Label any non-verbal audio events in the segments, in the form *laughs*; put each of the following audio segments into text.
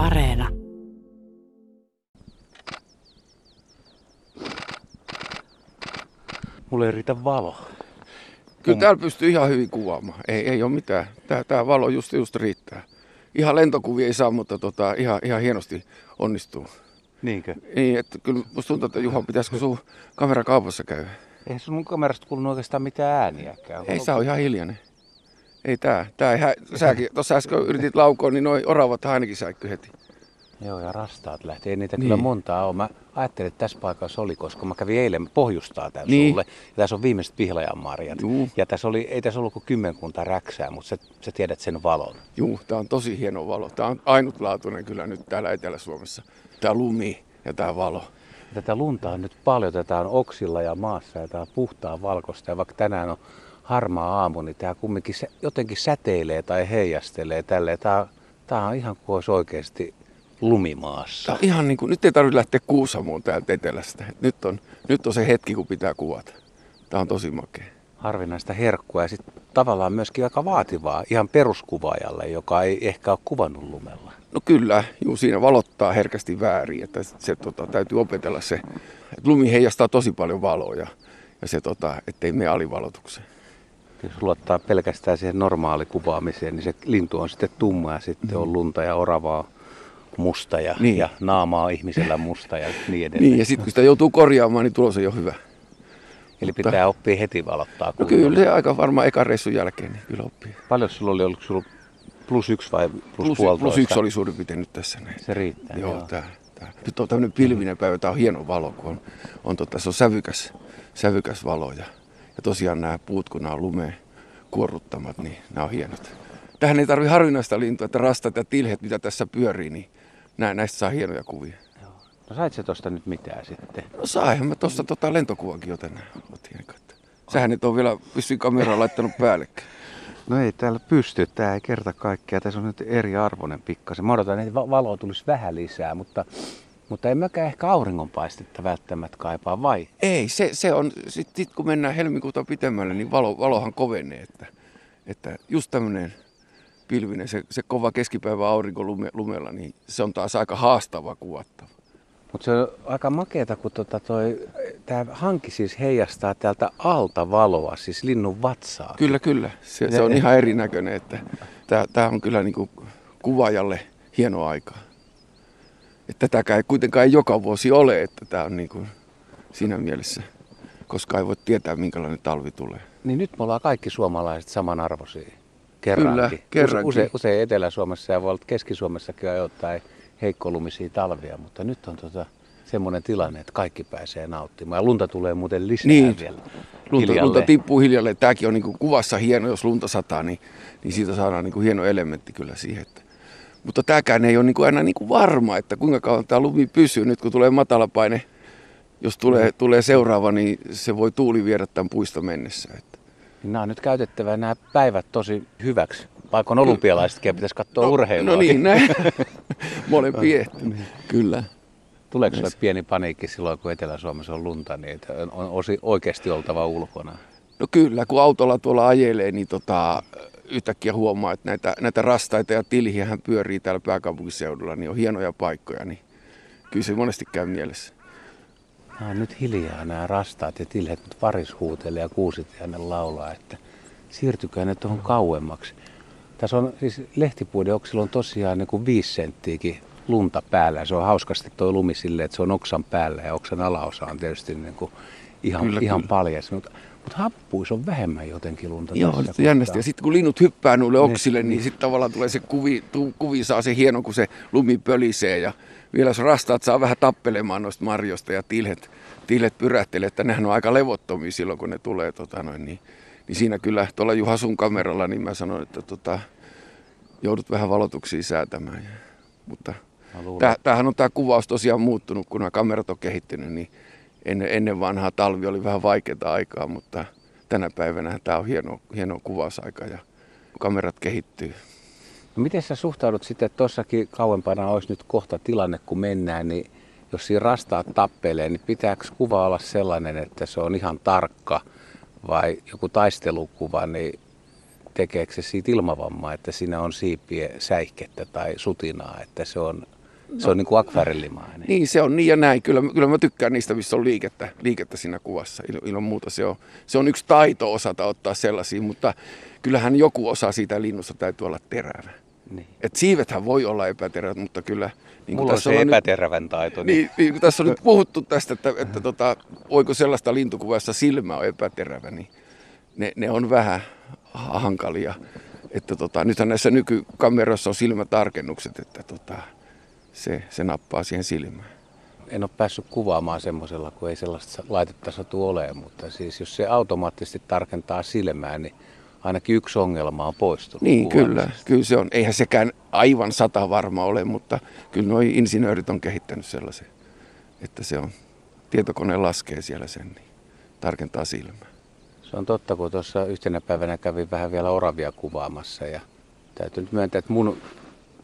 Areena. Mulla ei riitä valo. Kyllä täällä pystyy ihan hyvin kuvaamaan. Ei, ei ole mitään. Tää, tää valo just, just riittää. Ihan lentokuvia ei saa, mutta tota, ihan, ihan hienosti onnistuu. Niinkö? Niin, että kyllä musta tuntuu, että Juha, pitäisikö sun kamera kaupassa käydä? Eihän sun kamerasta kuulunut oikeastaan mitään ääniäkään. Ei, sä on ihan hiljainen. Ei tää. tää ei hä... Säkin *laughs* tuossa äsken yritit laukoa, niin noi oravat ainakin säikky heti. Joo, ja rastaat lähtee. Ei niitä Niin. kyllä montaa ole. Mä ajattelin, että tässä paikassa oli, koska mä kävin eilen pohjustaa täällä Niin. sulle. Ja tässä on viimeiset pihlajanmarjat. Juu. Ja tässä oli, ei tässä ollut kuin kymmenkunta räksää, mutta sä, sä tiedät sen valon. Juu, tää on tosi hieno valo. Tää on ainutlaatuinen kyllä nyt täällä Etelä-Suomessa. Tää lumi ja tää valo. Tätä lunta on nyt paljon, tätä on oksilla ja maassa ja tää on puhtaa valkoista. Ja vaikka tänään on harmaa aamu, niin tää kumminkin jotenkin säteilee tai heijastelee tälleen. Tää, tää on ihan kuin olisi oikeasti lumimaassa. Ihan niin kuin, nyt ei tarvitse lähteä Kuusamoon täältä etelästä. Et Nyt on, nyt on se hetki, kun pitää kuvata. Tää on tosi makea. harvinaista herkkua ja sitten tavallaan myöskin aika vaativaa ihan peruskuvaajalle, joka ei ehkä ole kuvannut lumella. No kyllä, juu, siinä valottaa herkästi väärin, että se tota, täytyy opetella se. Et lumi heijastaa tosi paljon valoa ja, ja se, tota, ettei mene alivalotukseen. Jos luottaa pelkästään siihen normaalikuvaamiseen, niin se lintu on sitten tumma ja sitten on lunta ja oravaa musta ja, Mm. Niin. ja naamaa ihmisellä musta ja niin edelleen. Niin, ja sitten kun sitä joutuu korjaamaan, niin tulos ei ole hyvä. Eli mutta- pitää oppia heti valottaa. No kyllä, se aika varmaan ekan reissun jälkeen, niin kyllä oppii. Paljon sulla oli, oliko sulla plus yksi vai plus, Plus, puolitoista? plus yksi oli suurin piirtein nyt tässä näin. Se riittää. Joo, tää, tää. Nyt on tämmöinen pilvinen päivä, tää on hieno valo, kun on, on tota, se on sävykäs, sävykäs valo. Ja, ja tosiaan nämä puut, kun nämä on lumeen kuorruttamat, niin nämä on hienot. Tähän ei tarvi harvinaista lintua, että rastat ja tilhet, mitä tässä pyörii, niin nää, näistä saa hienoja kuvia. No sait se tosta nyt mitään sitten? No saihan mä tuosta tota lentokuvankin jo tänään. Otin, Sähän et ole vielä vissiin kameraa laittanut päällekään. *laughs* No ei täällä pysty, tää ei kerta kaikkea. Tässä on nyt eri arvoinen pikkasen. Mä odotan, että va- valoa tulisi vähän lisää, mutta, mutta ei mäkään ehkä auringonpaistetta välttämättä kaipaa, vai? Ei, se, se on, sitten sit kun mennään helmikuuta pitemmälle, niin valo, valohan kovenee. Että, että just tämmöinen pilvinen, se, se kova keskipäivä aurinko lume, lumella, niin se on taas aika haastava kuvattava. Mutta se on aika makeeta, kun tota toi, tää hanki siis heijastaa täältä alta valoa, siis linnun vatsaa. Kyllä, kyllä. Se, se on ihan erinäköinen, että tämä on kyllä niin kuin kuvaajalle hieno aika. Että tätäkään ei kuitenkaan joka vuosi ole, että tämä on niin kuin siinä mielessä, koska ei voi tietää minkälainen talvi tulee. Niin nyt me ollaan kaikki suomalaiset samanarvoisia. Kerrankin. Kyllä, kerrankin. Use, usein Etelä-Suomessa ja voi olla Keski-Suomessakin on jotain heikkolumisia talvia, mutta nyt on tota semmoinen tilanne, että kaikki pääsee nauttimaan. Ja lunta tulee muuten lisää Niin. vielä. Lunta, hiljalleen. lunta tippuu hiljalleen. Tämäkin on niin kuin kuvassa hieno, jos lunta sataa, niin, niin siitä saadaan niin kuin hieno elementti kyllä siihen. Että. Mutta tämäkään ei ole niin kuin aina niin kuin varma, että kuinka kauan tämä lumi pysyy. Nyt kun tulee matalapaine, jos tulee, tulee seuraava, niin se voi tuuli viedä tämän puisto mennessä. Että. Niin nämä on nyt käytettävä nämä päivät tosi hyväksi. Vaikka on olympialaisetkin ja pitäisi katsoa urheilua. No niin, näin. *laughs* Molempi ehti. Kyllä. Tuleeko sinulle pieni paniikki silloin, kun Etelä-Suomessa on lunta, niin että on, on osi, oikeasti oltava ulkona? No kyllä, kun autolla tuolla ajelee, niin tota, yhtäkkiä huomaa, että näitä, näitä rastaita ja tilhiähän pyörii täällä pääkaupunkiseudulla, niin on hienoja paikkoja, niin kyllä se monesti käy mielessä. Nämä on nyt hiljaa nämä rastaat ja tilhet, mutta varis huutelee ja kuusit ja ne laulaa, että siirtykää ne tuohon kauemmaksi. Tässä on siis lehtipuiden oksilla on tosiaan niin kuin viisi senttiäkin lunta päällä. Se on hauskasti tuo lumi silleen, että se on oksan päällä ja oksan alaosa on tietysti niin kuin ihan, Kyllä, ihan kyllä. paljas. Mutta, mutta happuissa on vähemmän jotenkin lunta. Joo, tässä on jännästi. Ja kohtaa. sitten kun linnut hyppää noille Niin, oksille, niin, niin. niin sitten tavallaan tulee se kuvi, tu, kuvi saa se hieno, kun se lumi pölisee. Ja vielä jos rastaat saa vähän tappelemaan noista marjoista ja tilhet, tilhet pyrähtelee, että nehän on aika levottomia silloin, kun ne tulee. Tota noin, niin, niin siinä kyllä tuolla Juha sun kameralla, niin mä sanoin, että tota, joudut vähän valotuksia säätämään. Ja, mutta tämähän on tämä kuvaus tosiaan muuttunut, kun nämä kamerat on kehittynyt, niin ennen, ennen vanhaa talvi oli vähän vaikeaa aikaa, mutta tänä päivänä tämä on hieno, hieno kuvausaika ja kamerat kehittyy. No miten sä suhtaudut sitten, tuossakin kauempana olisi nyt kohta tilanne, kun mennään, niin jos siinä rastaat tappelee, niin pitääkö kuva olla sellainen, että se on ihan tarkka vai joku taistelukuva, niin tekeekö se siitä ilmavammaa, että siinä on siipien säihkettä tai sutinaa, että se on, no, se on niin kuin akvarellimainen. Niin, se on niin ja näin. Kyllä, kyllä mä tykkään niistä, missä on liikettä, liikettä siinä kuvassa. Il, ilman muuta se on, se on yksi taito osata ottaa sellaisia, mutta kyllähän joku osa siitä linnusta täytyy olla terävä. Niin. Et siivethän voi olla epäterävät, mutta kyllä... Niin Mulla on se on epäterävän nyt, taito. Niin, niin, niin kun tässä on nyt puhuttu tästä, että, että tota, voiko sellaista lintukuvassa silmä on epäterävä, niin ne, ne on vähän hankalia. Että tota, nythän näissä nykykameroissa on silmätarkennukset, että tota, se, se nappaa siihen silmään. En ole päässyt kuvaamaan semmoisella, kun ei sellaista laitetta satu ole, mutta siis jos se automaattisesti tarkentaa silmää, niin ainakin yksi ongelma on poistunut. Niin, kyllä, kyllä se on. Eihän sekään aivan sata varma ole, mutta kyllä nuo insinöörit on kehittänyt sellaisen, että se on, tietokone laskee siellä sen, niin tarkentaa silmää. Se on totta, kun tuossa yhtenä päivänä kävin vähän vielä oravia kuvaamassa ja täytyy nyt myöntää, että mun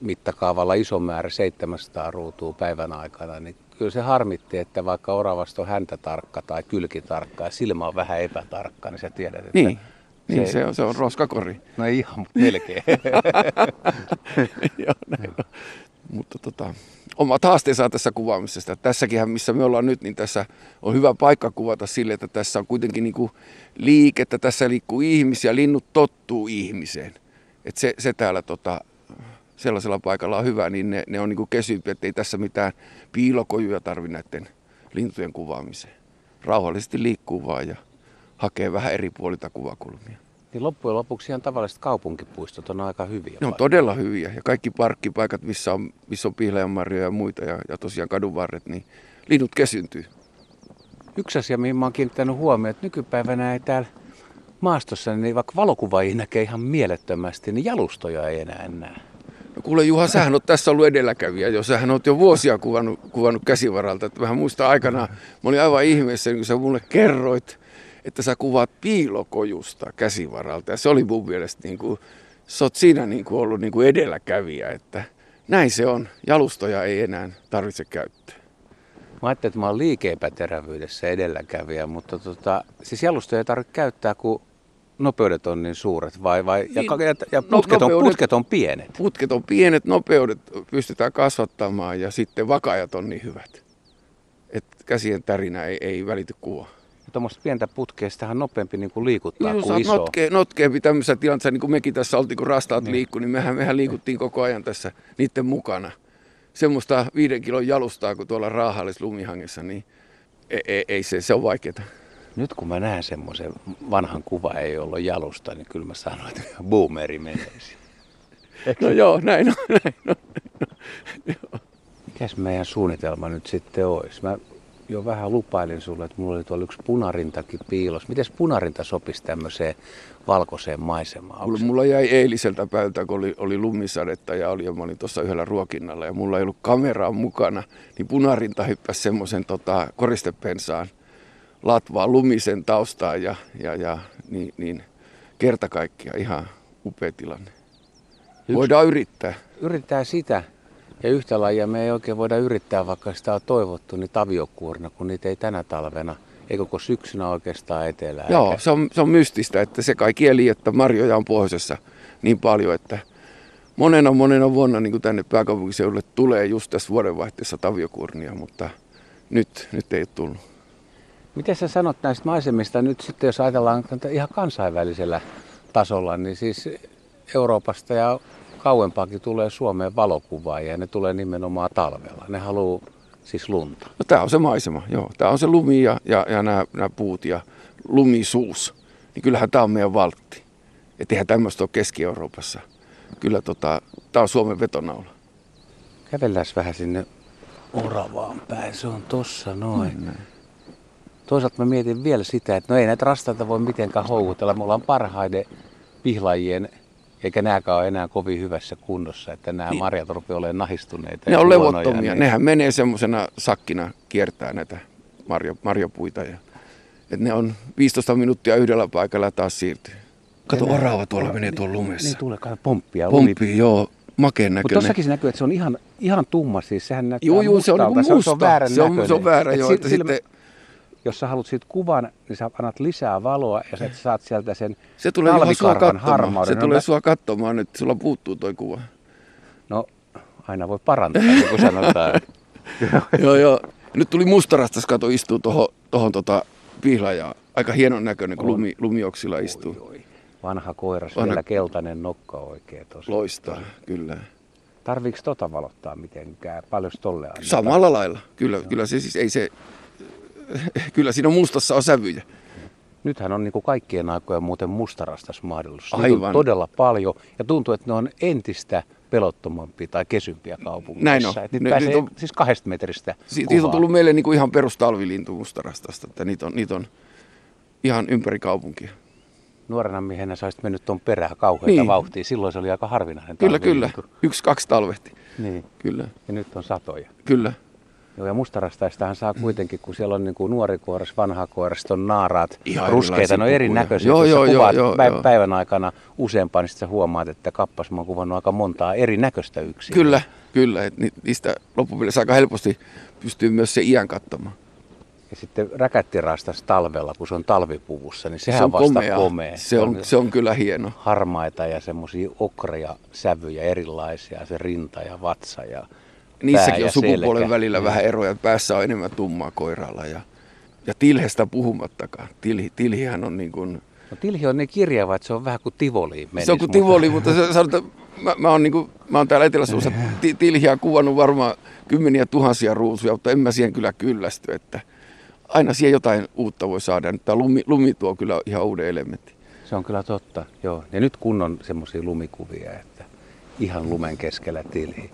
mittakaavalla iso määrä 700 ruutua päivän aikana, niin kyllä se harmitti, että vaikka oravasta on häntä tarkka tai kylki tarkka ja silmä on vähän epätarkka, niin sä tiedät, että niin. Niin, se, se, on, se on roskakori. No ihan, mutta melkein. *laughs* Joo, näin Mutta tota, omat haasteensa tässä kuvaamisesta. Tässäkin, missä me ollaan nyt, niin tässä on hyvä paikka kuvata sille, että tässä on kuitenkin niin kuin liikettä, tässä liikkuu ihmisiä, linnut tottuu ihmiseen. Et se, se täällä tota, sellaisella paikalla on hyvä, niin ne, ne on niin kesympi, että ei tässä mitään piilokojuja tarvi näiden lintujen kuvaamiseen. Rauhallisesti liikkuu vaan ja hakee vähän eri puolilta kuvakulmia. Niin loppujen lopuksi ihan tavalliset kaupunkipuistot on aika hyviä. Ne on todella hyviä. Ja kaikki parkkipaikat, missä on, missä on pihlajanmarjoja ja muita ja, ja tosiaan kadunvarret, niin linnut kesyntyy. Yksi asia, mihin mä oon kiinnittänyt huomioon, että nykypäivänä ei täällä maastossa, niin vaikka valokuvaajia näkee ihan mielettömästi, niin jalustoja ei enää näe. Kuule Juha, sähän on tässä ollut edelläkävijä jo. Sähän oot jo vuosia kuvannut, kuvannut käsivaralta. Että vähän muista aikana, mä olin aivan ihmeessä, kun sä mulle kerroit, että sä kuvaat piilokojusta käsivaralta. Ja se oli mun mielestä niin kuin, sä oot siinä niin kuin ollut niin kuin edelläkävijä, että näin se on. Jalustoja ei enää tarvitse käyttää. Mä ajattelin, että mä oon liike-epäterävyydessä edelläkävijä, mutta tota, siis jalustoja ei tarvitse käyttää, kun nopeudet on niin suuret vai, vai niin, ja, ja putket, on, putket on pienet? Putket on pienet, nopeudet pystytään kasvattamaan ja sitten vakajat on niin hyvät. että käsien tärinä ei, ei välity kuva tuommoista pientä putkea, sitähän nopeampi niin kuin liikuttaa niin, kuin iso. Notke, notkeampi tämmöisessä tilanteessa, niin kuin mekin tässä oltiin, kun rastaat niin. liikkuu, niin mehän, mehän liikuttiin koko ajan tässä niiden mukana. Semmoista viiden kilon jalustaa, kun tuolla raahallisessa lumihangessa, niin ei, ei, ei se, se on vaikeaa. Nyt kun mä näen semmoisen vanhan kuva, ei ollut jalusta, niin kyllä mä sanoin, että *laughs* boomeri menee No joo, näin on, *laughs* näin on. Mikäs meidän suunnitelma nyt sitten olisi? Mä jo vähän lupailin sulle, että mulla oli tuolla yksi punarintakin piilos. Miten punarinta sopisi tämmöiseen valkoiseen maisemaan? Mulla, mulla jäi eiliseltä päivältä, kun oli, oli lumisadetta ja oli, ja mä olin tuossa yhdellä ruokinnalla ja mulla ei ollut kameraa mukana, niin punarinta hyppäsi semmoisen tota, koristepensaan latvaa lumisen taustaan ja, ja, ja niin, niin kerta kaikkiaan ihan upea tilanne. Yksi, Voidaan yrittää. Yrittää sitä. Ja yhtä lajia me ei oikein voida yrittää, vaikka sitä on toivottu, niin taviokuurina, kun niitä ei tänä talvena, ei koko syksynä oikeastaan etelää. Joo, se on, se on mystistä, että se kai kieli, että marjoja on pohjoisessa niin paljon, että monena monena vuonna niin kuin tänne pääkaupunkiseudulle tulee just tässä vuodenvaihteessa taviokurnia, mutta nyt, nyt ei ole tullut. Miten sä sanot näistä maisemista nyt sitten, jos ajatellaan ihan kansainvälisellä tasolla, niin siis Euroopasta ja kauempaakin tulee Suomeen valokuvaajia ja ne tulee nimenomaan talvella. Ne haluaa siis lunta. No, tämä on se maisema, joo. Tämä on se lumi ja, ja, ja nämä, nämä puut ja lumisuus. Niin kyllähän tämä on meidän valtti. Että eihän tämmöistä ole Keski-Euroopassa. Kyllä tota, tämä on Suomen vetonaula. Kävellään vähän sinne Oravaan päin. Se on tossa noin. Mm, Toisaalta mä mietin vielä sitä, että no ei näitä rastaita voi mitenkään houkutella. Me ollaan parhaiden pihlajien eikä nääkään ole enää kovin hyvässä kunnossa, että nämä niin. marjat rupeaa olemaan nahistuneita. Ne on levottomia. Niin... Nehän menee semmoisena sakkina kiertää näitä marjo, marjopuita. Ja, että ne on 15 minuuttia yhdellä paikalla taas siirtyy. Kato, Enää. orava tuolla menee tuolla lumessa. Niin tulee, kato, pomppia. Pomppia, lumi. joo. Makeen näköinen. Mutta tossakin se näkyy, että se on ihan, ihan tumma, siis sehän näyttää Joo, joo, se on niin musta. Se on, se on väärä, se on, se on väärä, joo. Että sitten jos sä haluat siitä kuvan, niin sä annat lisää valoa ja sä saat sieltä sen Se tulee sua katsomaan. harmauden. Se No tulee mä- sua katsomaan, että sulla puuttuu toi kuva. No, aina voi parantaa, niin kuin sanotaan. *laughs* joo, joo. Nyt tuli mustarastas, kato, istuu tohon, tohon tota pihlajaan. Aika hienon näköinen, kun lumi, lumioksilla istuu. Oi, oi. Vanha koiras, Vanha- vielä keltainen nokka oikein tuossa. Loistaa, kyllä. Tarviiko tota valottaa mitenkään? Paljon tolle annetaan? Samalla lailla. Kyllä, kyllä se siis ei se... *laughs* Kyllä siinä mustassa on sävyjä. Nythän on niin kuin kaikkien aikojen muuten mustarastas mahdollisuus. Niitä Aivan. on todella paljon ja tuntuu, että ne on entistä pelottomampia tai kesympiä kaupungissa. Näin on. Et Niitä niitä on- siis kahdesta metristä Siitä kuvaa. on tullut meille niin kuin ihan perustalvilintu mustarastasta, että niitä on, niitä on ihan ympäri kaupunkia. Nuorena miehenä sä olisit mennyt tuon perään kauheita Niin. vauhtia. Silloin se oli aika harvinainen Kyllä, kyllä. Yksi, kaksi talvehti. Niin. Kyllä, Ja nyt on satoja. kyllä. Joo, ja mustarastaistahan saa kuitenkin, kun siellä on niin kuin nuori koiras, vanha sitten on naaraat, Ihan ruskeita, ne on pukuja. erinäköisiä. Joo, joo, joo, joo, pä- joo. päivän aikana useampaan, niin sit sä huomaat, että kappas mä oon kuvannut aika montaa erinäköistä yksin. Kyllä, kyllä. Et ni- niistä loppupeleissä aika helposti pystyy myös se iän katsomaan. Ja sitten räkättirastas talvella, kun se on talvipuvussa, niin sehän se on vasta komea. komea. Se on, se on kyllä hieno. harmaita ja semmoisia okrea sävyjä erilaisia, se rinta ja vatsa ja Niissäkin on sukupuolen selkä. välillä vähän eroja. Päässä on enemmän tummaa koiralla ja, ja tilhestä puhumattakaan. Tilhi, tilhihän on niin kuin, No tilhi on niin kirjava, että se on vähän kuin tivoli se on kuin tivoli, mutta se, sanotaan, mä, mä, oon niin kuin, mä oon täällä Etelä-Suomessa *laughs* ti, tilhiä kuvannut varmaan kymmeniä tuhansia ruusuja, mutta en mä siihen kyllä kyllästy, että aina siihen jotain uutta voi saada. Nyt Tämä lumi, lumi tuo kyllä ihan uuden elementin. Se on kyllä totta, joo. Ja nyt kun on semmoisia lumikuvia, että ihan lumen keskellä tilhi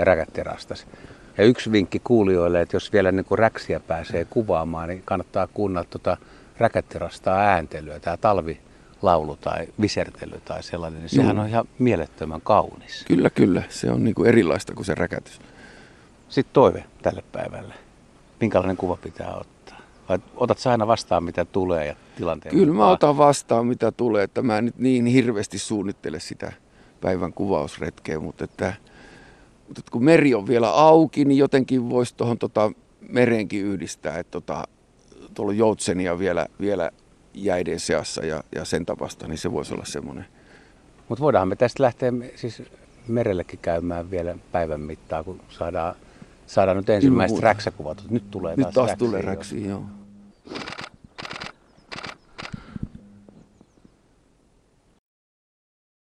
ja räkättirastas. Ja yksi vinkki kuulijoille, että jos vielä niin kuin räksiä pääsee kuvaamaan, niin kannattaa kuunnella tuota räkättirastaa ääntelyä, tämä talvilaulu tai visertely tai sellainen, niin sehän Juu. on ihan mielettömän kaunis. Kyllä, kyllä. Se on niin kuin erilaista kuin se räkätys. Sitten toive tälle päivälle. Minkälainen kuva pitää ottaa? Vai otat sä aina vastaan, mitä tulee ja tilanteen Kyllä mä mukaan? otan vastaan, mitä tulee, että mä en nyt niin hirveästi suunnittele sitä päivän kuvausretkeä, mutta että, mutta kun meri on vielä auki, niin jotenkin voisi tuohon tota mereenkin yhdistää, että tota, tuolla joutsenia vielä, vielä jäiden seassa ja, ja sen tapasta, niin se voisi olla semmoinen. Mutta voidaan me tästä lähteä siis merellekin käymään vielä päivän mittaan, kun saadaan, saadaan nyt ensimmäiset räksäkuvat. Nyt tulee taas Nyt taas räksiä, tulee joo. räksiä, joo.